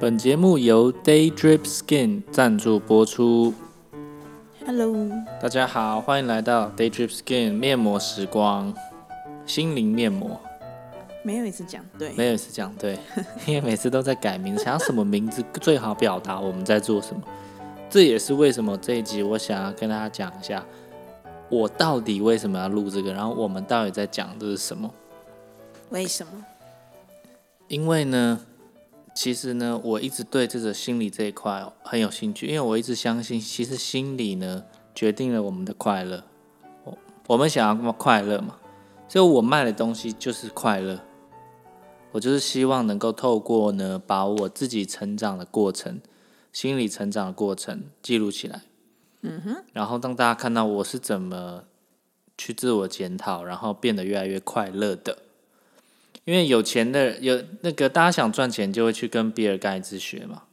本节目由 Day Drip Skin 赞助播出。Hello，大家好，欢迎来到 Day Drip Skin 面膜时光，心灵面膜。没有一次讲对，没有一次讲对，因为每次都在改名字，想要什么名字最好表达我们在做什么。这也是为什么这一集我想要跟大家讲一下，我到底为什么要录这个，然后我们到底在讲的是什么。为什么？因为呢，其实呢，我一直对这个心理这一块很有兴趣，因为我一直相信，其实心理呢决定了我们的快乐。我我们想要快乐嘛，所以我卖的东西就是快乐。我就是希望能够透过呢，把我自己成长的过程、心理成长的过程记录起来。嗯哼，然后让大家看到我是怎么去自我检讨，然后变得越来越快乐的。因为有钱的有那个大家想赚钱，就会去跟比尔盖茨学嘛。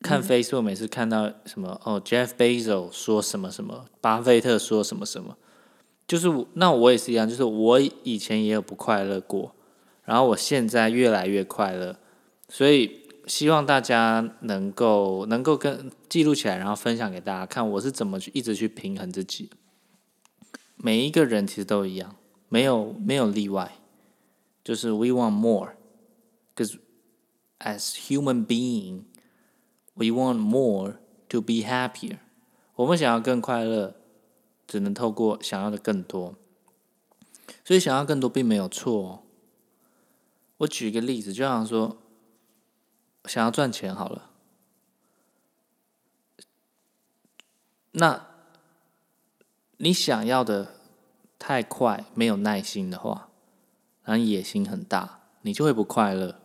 看 Facebook 每次看到什么哦，Jeff Bezos 说什么什么，巴菲特说什么什么，就是那我也是一样，就是我以前也有不快乐过，然后我现在越来越快乐，所以希望大家能够能够跟记录起来，然后分享给大家看，我是怎么去一直去平衡自己。每一个人其实都一样，没有没有例外。就是 we want more，cause as human being, we want more to be happier. 我们想要更快乐，只能透过想要的更多。所以想要更多并没有错、我举一个例子，就像说，想要赚钱好了，那你想要的太快，没有耐心的话。然后野心很大，你就会不快乐。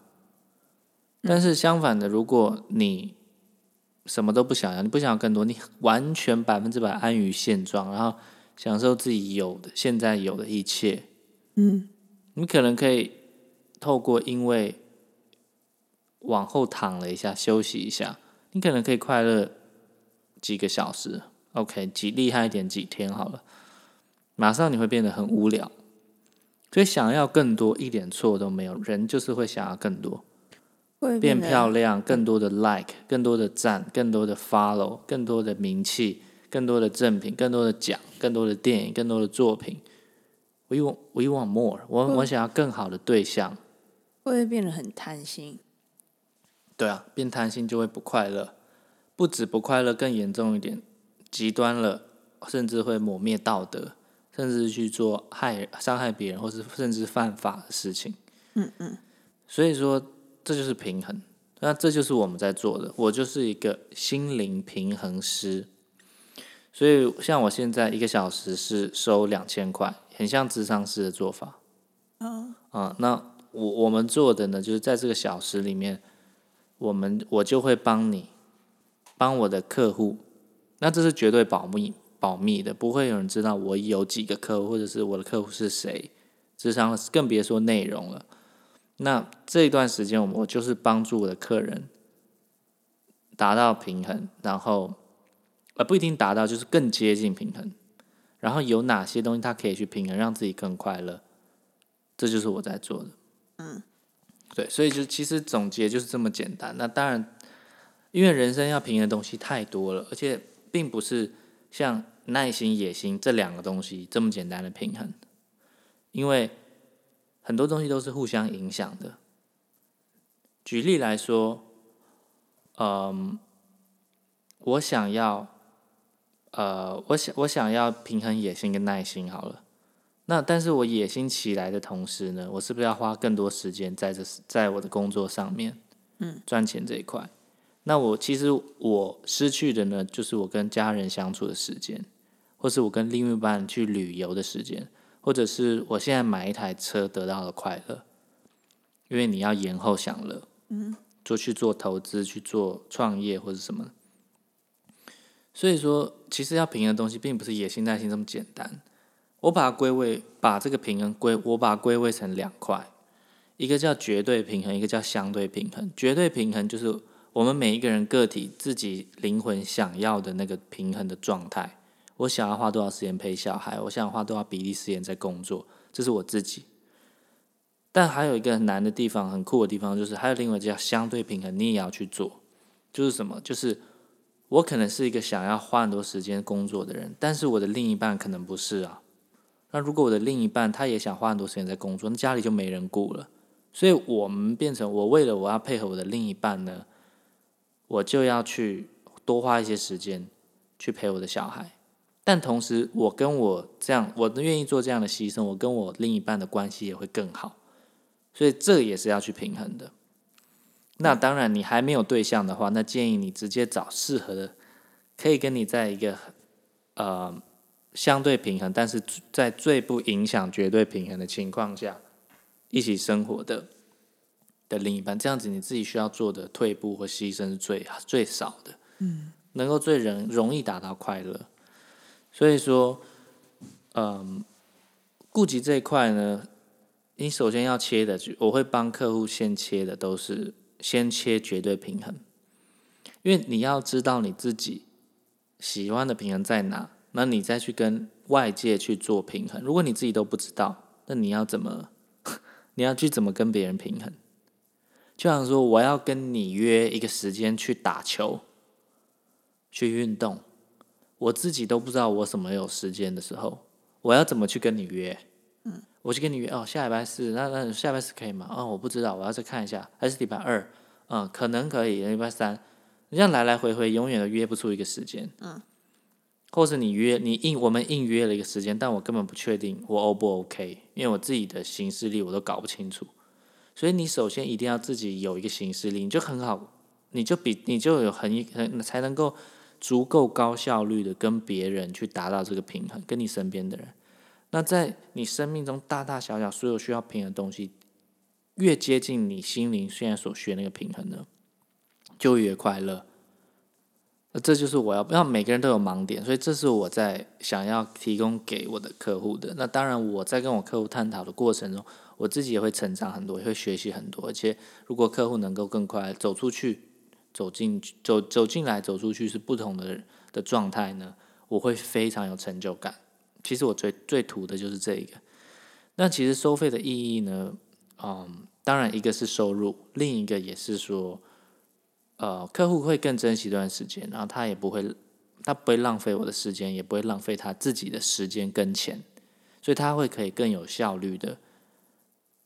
但是相反的，如果你什么都不想要，你不想要更多，你完全百分之百安于现状，然后享受自己有的现在有的一切，嗯，你可能可以透过因为往后躺了一下，休息一下，你可能可以快乐几个小时，OK，几厉害一点几天好了，马上你会变得很无聊。所以想要更多一点错都没有，人就是会想要更多，会变漂亮，更多的 like，更多的赞，更多的 follow，更多的名气，更多的赠品，更多的奖，更多的电影，更多的作品。We want, we want more 我。我想要更好的对象。会不会变得很贪心？对啊，变贪心就会不快乐，不止不快乐，更严重一点，极端了，甚至会抹灭道德。甚至去做害伤害别人，或是甚至犯法的事情。嗯嗯。所以说，这就是平衡。那这就是我们在做的。我就是一个心灵平衡师。所以，像我现在一个小时是收两千块，很像智商师的做法。哦。啊，那我我们做的呢，就是在这个小时里面，我们我就会帮你，帮我的客户。那这是绝对保密。保密的，不会有人知道我有几个客户，或者是我的客户是谁，智商更别说内容了。那这一段时间，我我就是帮助我的客人达到平衡，然后呃不一定达到，就是更接近平衡。然后有哪些东西他可以去平衡，让自己更快乐，这就是我在做的。嗯，对，所以就其实总结就是这么简单。那当然，因为人生要平衡的东西太多了，而且并不是像。耐心、野心这两个东西这么简单的平衡，因为很多东西都是互相影响的。举例来说，嗯，我想要，呃，我想我想要平衡野心跟耐心好了。那但是我野心起来的同时呢，我是不是要花更多时间在这在我的工作上面，嗯，赚钱这一块？那我其实我失去的呢，就是我跟家人相处的时间。或是我跟另一半去旅游的时间，或者是我现在买一台车得到的快乐，因为你要延后享乐，嗯，就去做投资、去做创业或者什么。所以说，其实要平衡的东西，并不是野心、耐心这么简单。我把它归位，把这个平衡归，我把它归位成两块，一个叫绝对平衡，一个叫相对平衡。绝对平衡就是我们每一个人个体自己灵魂想要的那个平衡的状态。我想要花多少时间陪小孩？我想花多少比例时间在工作？这是我自己。但还有一个很难的地方，很酷的地方，就是还有另外一叫相对平衡，你也要去做。就是什么？就是我可能是一个想要花很多时间工作的人，但是我的另一半可能不是啊。那如果我的另一半他也想花很多时间在工作，那家里就没人顾了。所以我们变成我为了我要配合我的另一半呢，我就要去多花一些时间去陪我的小孩。但同时，我跟我这样，我愿意做这样的牺牲，我跟我另一半的关系也会更好。所以这也是要去平衡的。那当然，你还没有对象的话，那建议你直接找适合的，可以跟你在一个呃相对平衡，但是在最不影响绝对平衡的情况下一起生活的的另一半。这样子，你自己需要做的退步或牺牲是最最少的，嗯，能够最容容易达到快乐。所以说，嗯，顾及这一块呢，你首先要切的，我会帮客户先切的都是。先切绝对平衡，因为你要知道你自己喜欢的平衡在哪，那你再去跟外界去做平衡。如果你自己都不知道，那你要怎么？你要去怎么跟别人平衡？就像说，我要跟你约一个时间去打球、去运动，我自己都不知道我什么有时间的时候，我要怎么去跟你约？嗯我去跟你约哦，下礼拜四，那那下礼拜四可以吗？哦，我不知道，我要再看一下，还是礼拜二？嗯，可能可以，礼拜三。你这样来来回回，永远都约不出一个时间。嗯。或是你约你硬，我们硬约了一个时间，但我根本不确定我 O 不 OK，因为我自己的行事历我都搞不清楚。所以你首先一定要自己有一个行事历，你就很好，你就比你就有很很才能够足够高效率的跟别人去达到这个平衡，跟你身边的人。那在你生命中大大小小所有需要平衡的东西，越接近你心灵现在所需那个平衡呢，就越快乐。那这就是我要，要每个人都有盲点，所以这是我在想要提供给我的客户的。那当然，我在跟我客户探讨的过程中，我自己也会成长很多，也会学习很多。而且，如果客户能够更快走出去，走进去走走进来，走出去是不同的的状态呢，我会非常有成就感。其实我最最图的就是这一个。那其实收费的意义呢？嗯，当然一个是收入，另一个也是说，呃，客户会更珍惜这段时间，然后他也不会，他不会浪费我的时间，也不会浪费他自己的时间跟钱，所以他会可以更有效率的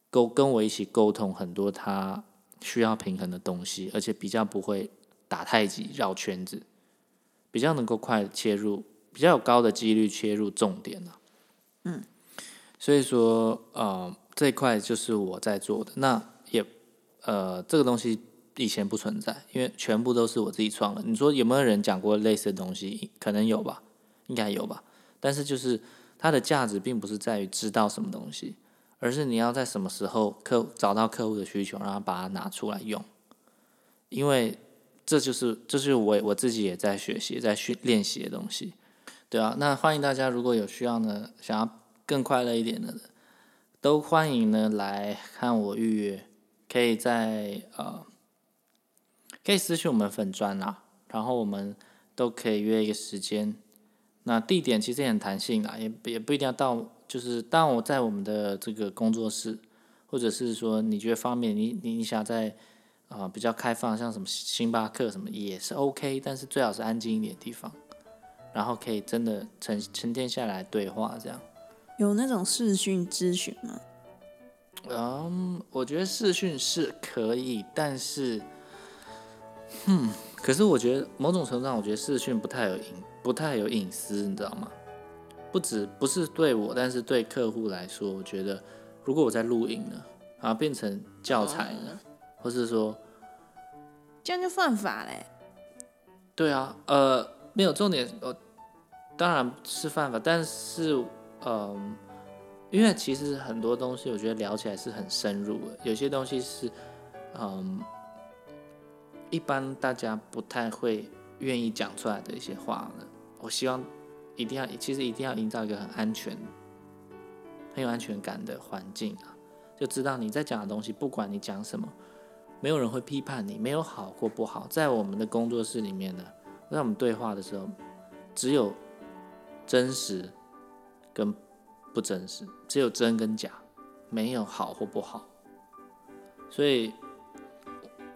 沟跟我一起沟通很多他需要平衡的东西，而且比较不会打太极绕圈子，比较能够快切入。比较有高的几率切入重点了，嗯，所以说，呃，这一块就是我在做的。那也，呃，这个东西以前不存在，因为全部都是我自己创的。你说有没有人讲过类似的东西？可能有吧，应该有吧。但是就是它的价值并不是在于知道什么东西，而是你要在什么时候客找到客户的需求，然后把它拿出来用，因为这就是这就是我我自己也在学习、在训练习的东西。对啊，那欢迎大家，如果有需要呢，想要更快乐一点的，都欢迎呢来看我预约，可以在呃，可以私信我们粉砖啦，然后我们都可以约一个时间。那地点其实也很弹性啦，也也不一定要到，就是当我在我们的这个工作室，或者是说你觉得方便，你你你想在啊比较开放，像什么星巴克什么也是 OK，但是最好是安静一点的地方。然后可以真的沉沉淀下来对话，这样有那种视讯咨询吗？嗯，我觉得视讯是可以，但是，嗯，可是我觉得某种程度上，我觉得视讯不太有隐，不太有隐私，你知道吗？不止不是对我，但是对客户来说，我觉得如果我在录影呢，然后变成教材呢，或是说这样就犯法嘞？对啊，呃，没有重点，呃。当然是犯法，但是，嗯，因为其实很多东西，我觉得聊起来是很深入的。有些东西是，嗯，一般大家不太会愿意讲出来的一些话呢。我希望一定要，其实一定要营造一个很安全、很有安全感的环境啊，就知道你在讲的东西，不管你讲什么，没有人会批判你，没有好或不好。在我们的工作室里面呢，在我们对话的时候，只有。真实跟不真实，只有真跟假，没有好或不好。所以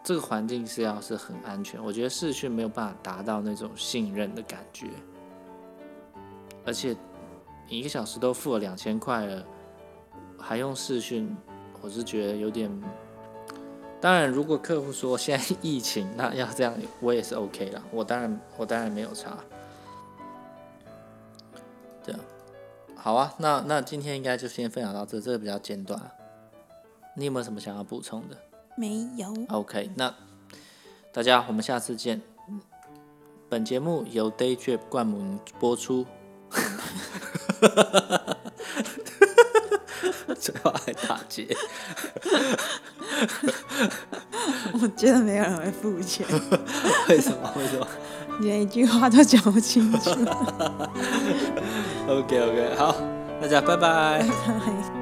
这个环境是要是很安全，我觉得视讯没有办法达到那种信任的感觉，而且你一个小时都付了两千块了，还用视讯，我是觉得有点。当然，如果客户说现在疫情，那要这样，我也是 OK 了。我当然，我当然没有差。这样，好啊，那那今天应该就先分享到这，这个比较简短。你有没有什么想要补充的？没有。OK，那大家我们下次见。本节目由 Daydrip 灌母营播出。最后还打结，我觉得没有人会付钱，为什么？为什么连一句话都讲不清楚。？OK OK，好，大家拜拜。拜拜。